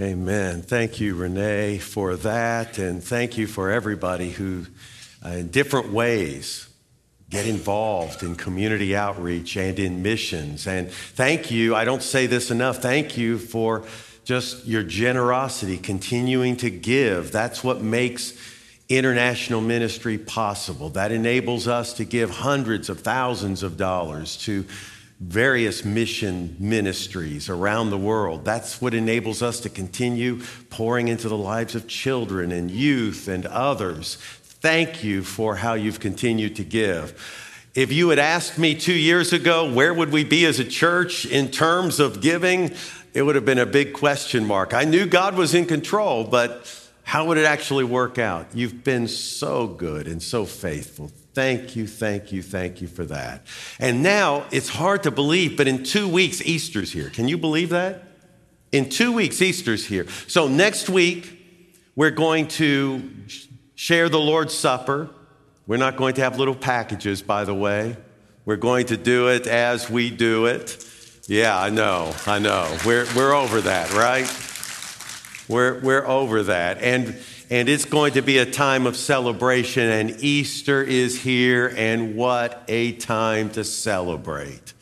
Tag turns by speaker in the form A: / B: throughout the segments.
A: Amen. Thank you, Renee, for that. And thank you for everybody who, uh, in different ways, get involved in community outreach and in missions. And thank you, I don't say this enough, thank you for just your generosity, continuing to give. That's what makes international ministry possible. That enables us to give hundreds of thousands of dollars to various mission ministries around the world. That's what enables us to continue pouring into the lives of children and youth and others. Thank you for how you've continued to give. If you had asked me two years ago, where would we be as a church in terms of giving? It would have been a big question mark. I knew God was in control, but how would it actually work out? You've been so good and so faithful. Thank you, thank you, thank you for that. And now it's hard to believe, but in two weeks, Easter's here. Can you believe that? In two weeks, Easter's here. So next week, we're going to share the Lord's Supper. We're not going to have little packages, by the way. We're going to do it as we do it. Yeah, I know, I know. We're, we're over that, right? We're, we're over that. And, and it's going to be a time of celebration, and Easter is here, and what a time to celebrate.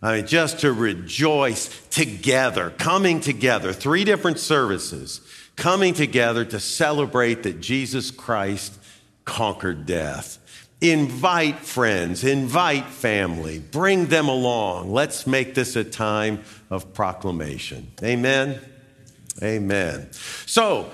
A: I mean, just to rejoice together, coming together, three different services, coming together to celebrate that Jesus Christ conquered death. Invite friends, invite family, bring them along. Let's make this a time of proclamation. Amen. Amen. So,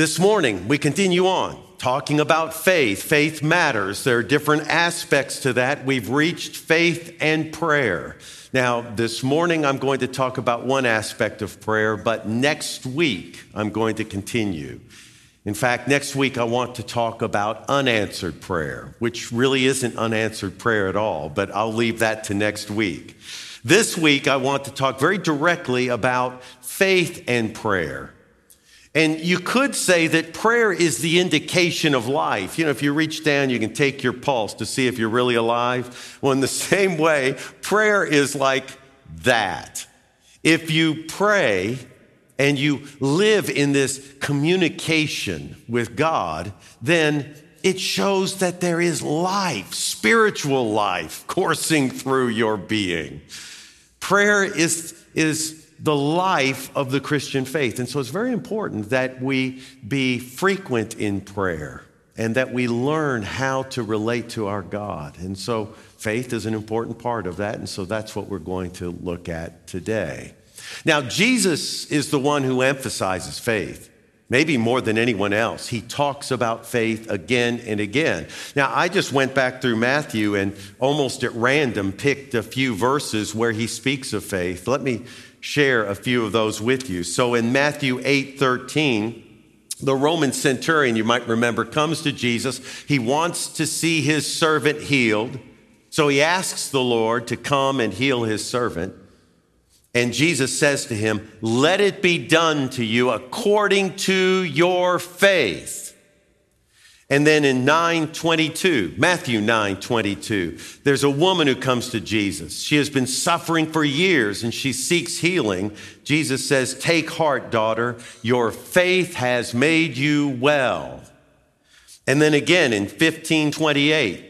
A: this morning we continue on talking about faith. Faith matters. There are different aspects to that. We've reached faith and prayer. Now, this morning I'm going to talk about one aspect of prayer, but next week I'm going to continue. In fact, next week I want to talk about unanswered prayer, which really isn't unanswered prayer at all, but I'll leave that to next week. This week I want to talk very directly about faith and prayer. And you could say that prayer is the indication of life. You know, if you reach down, you can take your pulse to see if you're really alive. Well, in the same way, prayer is like that. If you pray and you live in this communication with God, then it shows that there is life, spiritual life coursing through your being. Prayer is, is the life of the Christian faith. And so it's very important that we be frequent in prayer and that we learn how to relate to our God. And so faith is an important part of that. And so that's what we're going to look at today. Now, Jesus is the one who emphasizes faith. Maybe more than anyone else. He talks about faith again and again. Now, I just went back through Matthew and almost at random picked a few verses where he speaks of faith. Let me share a few of those with you. So in Matthew 8 13, the Roman centurion, you might remember, comes to Jesus. He wants to see his servant healed. So he asks the Lord to come and heal his servant. And Jesus says to him, Let it be done to you according to your faith. And then in 922, Matthew 922, there's a woman who comes to Jesus. She has been suffering for years and she seeks healing. Jesus says, Take heart, daughter, your faith has made you well. And then again in 1528,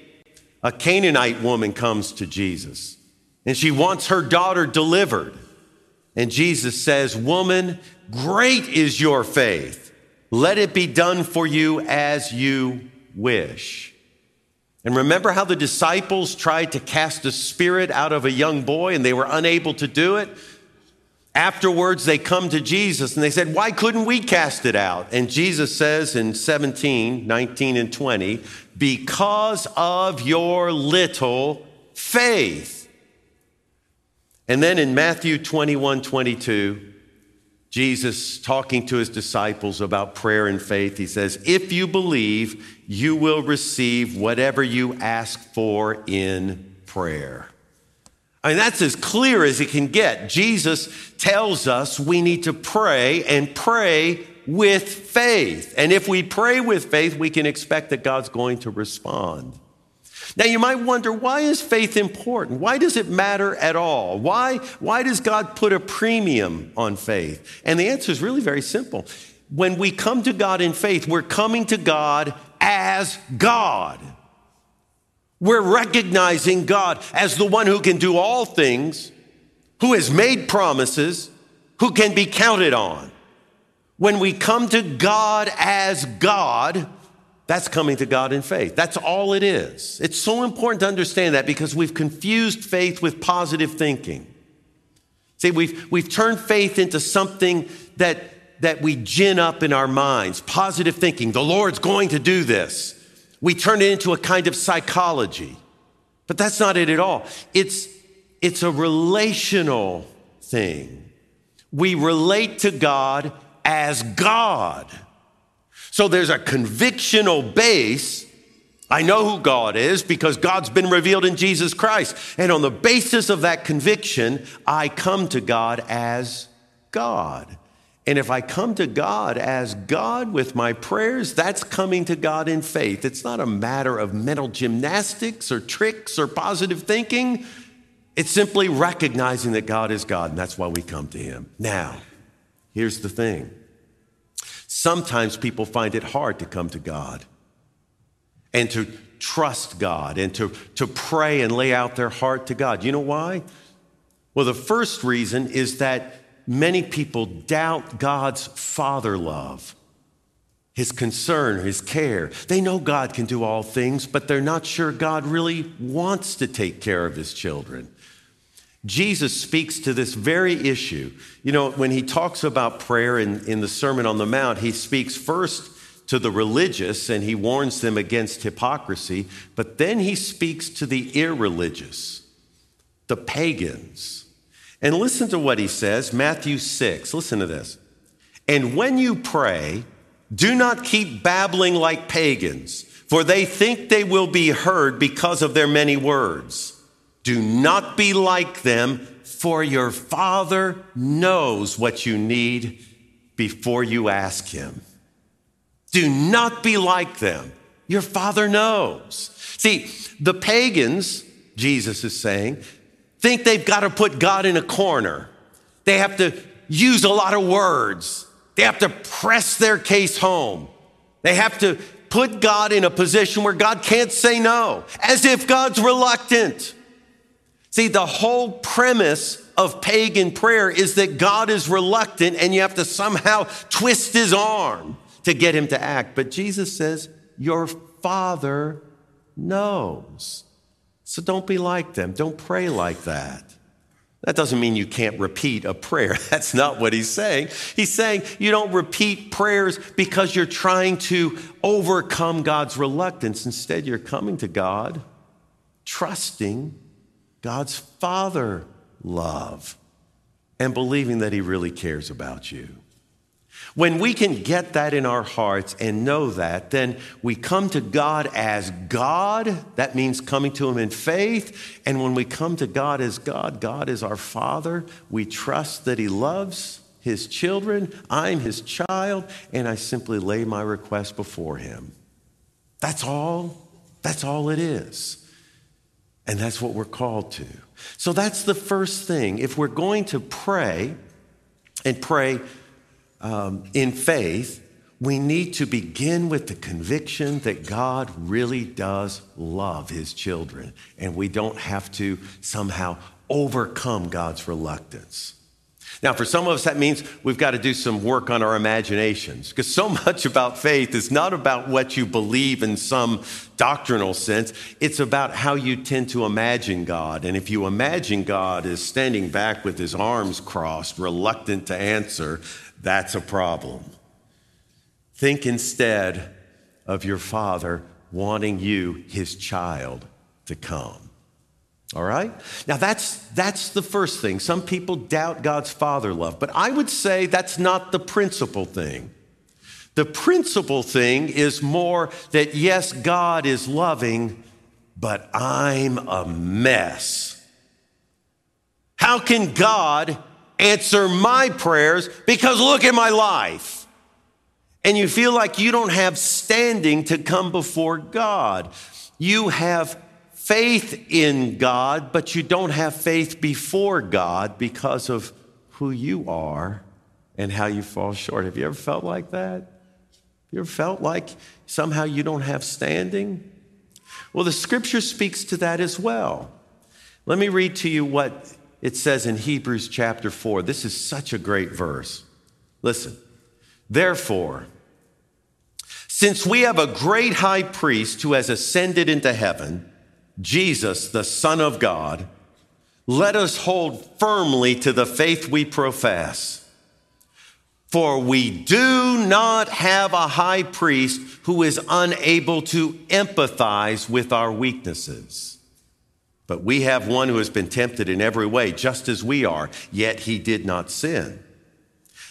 A: a Canaanite woman comes to Jesus and she wants her daughter delivered. And Jesus says, Woman, great is your faith. Let it be done for you as you wish. And remember how the disciples tried to cast a spirit out of a young boy and they were unable to do it? Afterwards, they come to Jesus and they said, Why couldn't we cast it out? And Jesus says in 17, 19, and 20, Because of your little faith. And then in Matthew 21, 22, Jesus talking to his disciples about prayer and faith, he says, If you believe, you will receive whatever you ask for in prayer. I mean, that's as clear as it can get. Jesus tells us we need to pray and pray with faith. And if we pray with faith, we can expect that God's going to respond. Now, you might wonder why is faith important? Why does it matter at all? Why, why does God put a premium on faith? And the answer is really very simple. When we come to God in faith, we're coming to God as God. We're recognizing God as the one who can do all things, who has made promises, who can be counted on. When we come to God as God, that's coming to God in faith. That's all it is. It's so important to understand that because we've confused faith with positive thinking. See, we've, we've turned faith into something that, that we gin up in our minds positive thinking. The Lord's going to do this. We turn it into a kind of psychology. But that's not it at all. It's, it's a relational thing. We relate to God as God. So there's a convictional base. I know who God is because God's been revealed in Jesus Christ. And on the basis of that conviction, I come to God as God. And if I come to God as God with my prayers, that's coming to God in faith. It's not a matter of mental gymnastics or tricks or positive thinking. It's simply recognizing that God is God, and that's why we come to Him. Now, here's the thing Sometimes people find it hard to come to God and to trust God and to, to pray and lay out their heart to God. You know why? Well, the first reason is that many people doubt God's father love, his concern, his care. They know God can do all things, but they're not sure God really wants to take care of his children. Jesus speaks to this very issue. You know, when he talks about prayer in, in the Sermon on the Mount, he speaks first to the religious and he warns them against hypocrisy, but then he speaks to the irreligious, the pagans. And listen to what he says, Matthew 6. Listen to this. And when you pray, do not keep babbling like pagans, for they think they will be heard because of their many words. Do not be like them, for your Father knows what you need before you ask Him. Do not be like them. Your Father knows. See, the pagans, Jesus is saying, think they've got to put God in a corner. They have to use a lot of words. They have to press their case home. They have to put God in a position where God can't say no, as if God's reluctant. See, the whole premise of pagan prayer is that God is reluctant and you have to somehow twist his arm to get him to act. But Jesus says, Your Father knows. So don't be like them. Don't pray like that. That doesn't mean you can't repeat a prayer. That's not what he's saying. He's saying you don't repeat prayers because you're trying to overcome God's reluctance. Instead, you're coming to God trusting God's Father love and believing that He really cares about you. When we can get that in our hearts and know that, then we come to God as God. That means coming to Him in faith. And when we come to God as God, God is our Father. We trust that He loves His children. I'm His child. And I simply lay my request before Him. That's all. That's all it is. And that's what we're called to. So that's the first thing. If we're going to pray and pray um, in faith, we need to begin with the conviction that God really does love his children, and we don't have to somehow overcome God's reluctance. Now, for some of us, that means we've got to do some work on our imaginations because so much about faith is not about what you believe in some doctrinal sense. It's about how you tend to imagine God. And if you imagine God as standing back with his arms crossed, reluctant to answer, that's a problem. Think instead of your father wanting you, his child, to come. All right? Now that's that's the first thing. Some people doubt God's father love, but I would say that's not the principal thing. The principal thing is more that yes, God is loving, but I'm a mess. How can God answer my prayers because look at my life? And you feel like you don't have standing to come before God. You have faith in God, but you don't have faith before God because of who you are and how you fall short. Have you ever felt like that? You ever felt like somehow you don't have standing? Well, the scripture speaks to that as well. Let me read to you what it says in Hebrews chapter 4. This is such a great verse. Listen, therefore, since we have a great high priest who has ascended into heaven, Jesus, the Son of God, let us hold firmly to the faith we profess. For we do not have a high priest who is unable to empathize with our weaknesses. But we have one who has been tempted in every way, just as we are, yet he did not sin.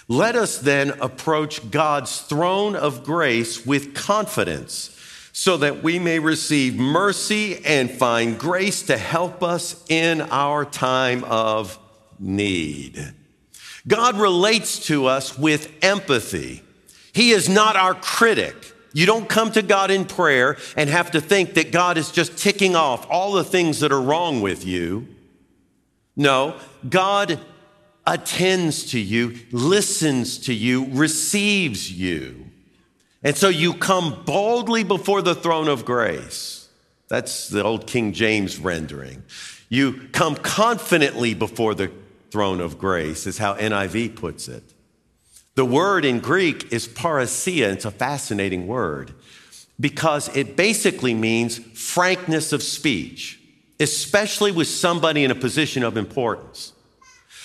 A: Let us then approach God's throne of grace with confidence so that we may receive mercy and find grace to help us in our time of need. God relates to us with empathy. He is not our critic. You don't come to God in prayer and have to think that God is just ticking off all the things that are wrong with you. No, God attends to you, listens to you, receives you. And so you come boldly before the throne of grace. That's the old King James rendering. You come confidently before the throne of grace, is how NIV puts it. The word in Greek is parrhesia. It's a fascinating word because it basically means frankness of speech, especially with somebody in a position of importance.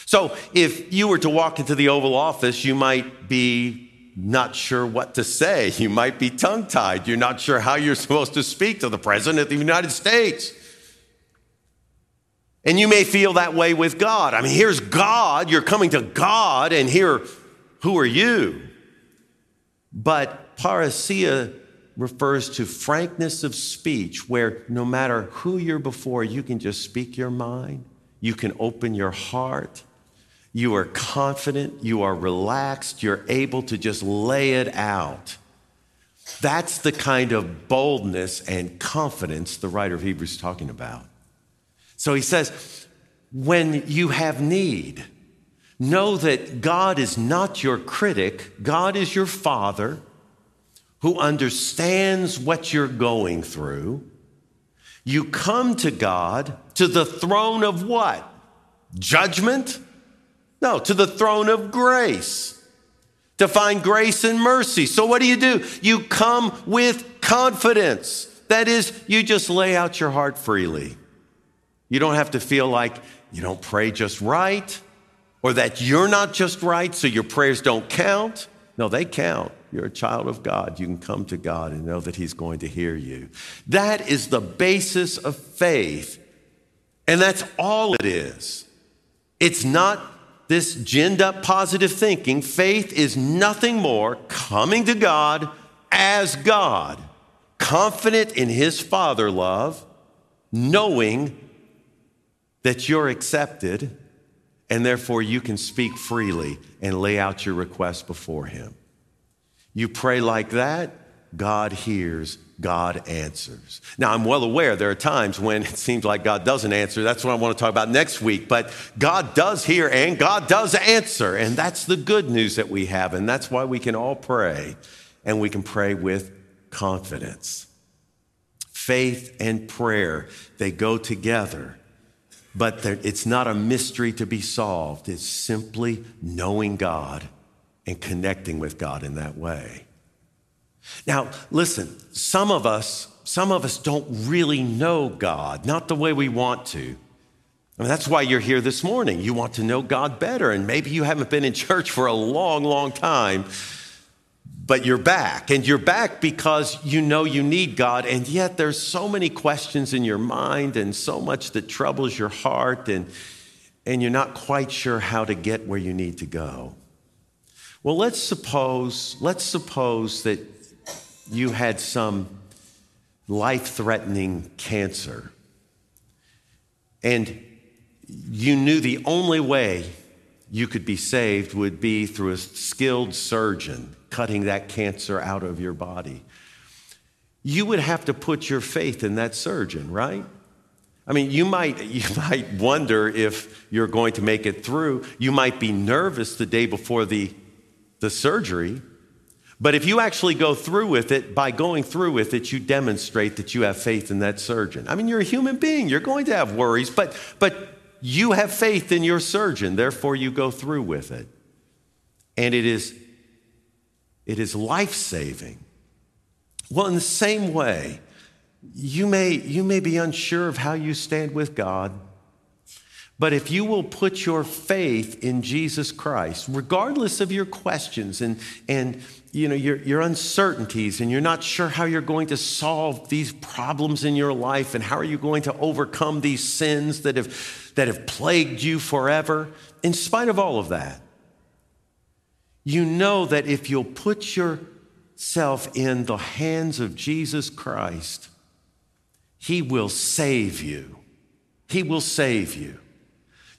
A: So if you were to walk into the Oval Office, you might be not sure what to say. You might be tongue tied. You're not sure how you're supposed to speak to the President of the United States. And you may feel that way with God. I mean, here's God. You're coming to God, and here, who are you? But parrhesia refers to frankness of speech, where no matter who you're before, you can just speak your mind. You can open your heart. You are confident, you are relaxed, you're able to just lay it out. That's the kind of boldness and confidence the writer of Hebrews is talking about. So he says, when you have need, know that God is not your critic, God is your father who understands what you're going through. You come to God to the throne of what? Judgment? No, to the throne of grace to find grace and mercy. So, what do you do? You come with confidence. That is, you just lay out your heart freely. You don't have to feel like you don't pray just right or that you're not just right, so your prayers don't count. No, they count. You're a child of God. You can come to God and know that He's going to hear you. That is the basis of faith. And that's all it is. It's not this ginned up positive thinking, faith is nothing more coming to God as God, confident in His Father love, knowing that you're accepted, and therefore you can speak freely and lay out your request before Him. You pray like that, God hears God answers. Now, I'm well aware there are times when it seems like God doesn't answer. That's what I want to talk about next week. But God does hear and God does answer. And that's the good news that we have. And that's why we can all pray and we can pray with confidence. Faith and prayer, they go together. But it's not a mystery to be solved. It's simply knowing God and connecting with God in that way. Now, listen, some of us, some of us don't really know God, not the way we want to. I mean, that's why you're here this morning. You want to know God better, and maybe you haven't been in church for a long, long time, but you're back. And you're back because you know you need God, and yet there's so many questions in your mind and so much that troubles your heart, and, and you're not quite sure how to get where you need to go. Well, let's suppose, let's suppose that you had some life threatening cancer, and you knew the only way you could be saved would be through a skilled surgeon cutting that cancer out of your body. You would have to put your faith in that surgeon, right? I mean, you might, you might wonder if you're going to make it through. You might be nervous the day before the, the surgery. But if you actually go through with it, by going through with it, you demonstrate that you have faith in that surgeon. I mean, you're a human being. You're going to have worries, but, but you have faith in your surgeon. Therefore, you go through with it. And it is, it is life saving. Well, in the same way, you may, you may be unsure of how you stand with God, but if you will put your faith in Jesus Christ, regardless of your questions and, and you know, your, your uncertainties, and you're not sure how you're going to solve these problems in your life and how are you going to overcome these sins that have, that have plagued you forever, in spite of all of that, you know that if you'll put yourself in the hands of Jesus Christ, he will save you. He will save you.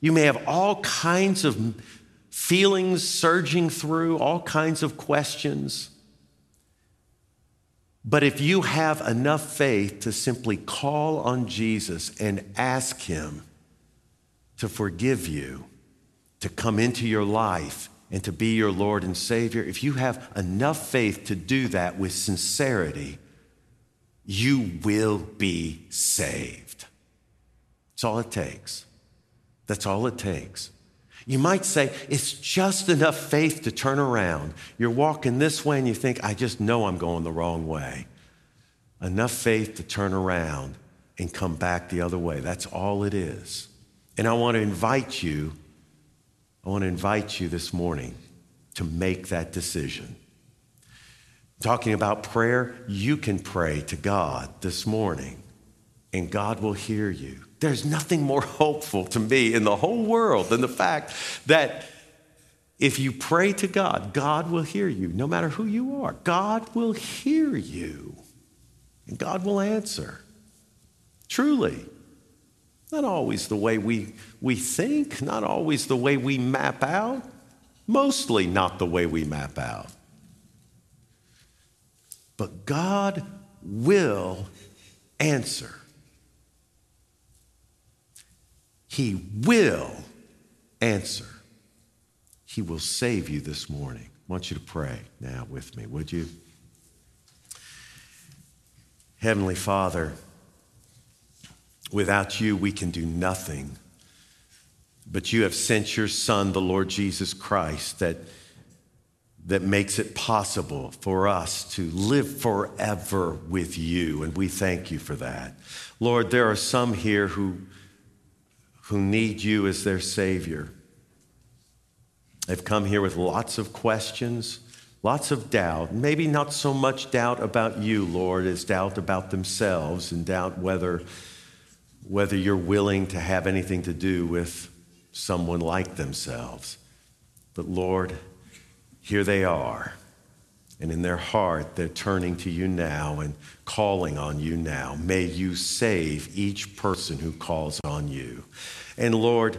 A: You may have all kinds of feelings surging through, all kinds of questions. But if you have enough faith to simply call on Jesus and ask Him to forgive you, to come into your life, and to be your Lord and Savior, if you have enough faith to do that with sincerity, you will be saved. That's all it takes. That's all it takes. You might say, it's just enough faith to turn around. You're walking this way and you think, I just know I'm going the wrong way. Enough faith to turn around and come back the other way. That's all it is. And I want to invite you, I want to invite you this morning to make that decision. Talking about prayer, you can pray to God this morning and God will hear you. There's nothing more hopeful to me in the whole world than the fact that if you pray to God, God will hear you, no matter who you are. God will hear you and God will answer. Truly. Not always the way we, we think, not always the way we map out, mostly not the way we map out. But God will answer. He will answer. He will save you this morning. I want you to pray now with me, would you? Heavenly Father, without you, we can do nothing. But you have sent your Son, the Lord Jesus Christ, that that makes it possible for us to live forever with you. And we thank you for that. Lord, there are some here who, who need you as their Savior. They've come here with lots of questions, lots of doubt, maybe not so much doubt about you, Lord, as doubt about themselves and doubt whether, whether you're willing to have anything to do with someone like themselves. But Lord, here they are. And in their heart, they're turning to you now and calling on you now. May you save each person who calls on you. And Lord,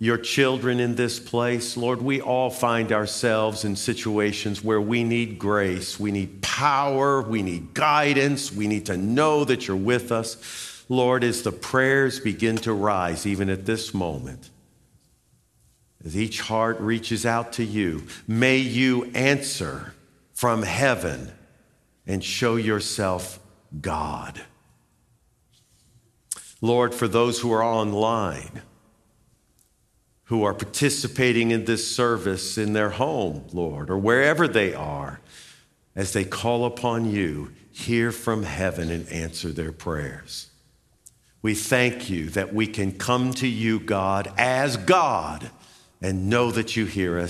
A: your children in this place, Lord, we all find ourselves in situations where we need grace, we need power, we need guidance, we need to know that you're with us. Lord, as the prayers begin to rise, even at this moment, as each heart reaches out to you, may you answer from heaven and show yourself God. Lord, for those who are online, who are participating in this service in their home, Lord, or wherever they are, as they call upon you, hear from heaven and answer their prayers. We thank you that we can come to you, God, as God and know that you hear us.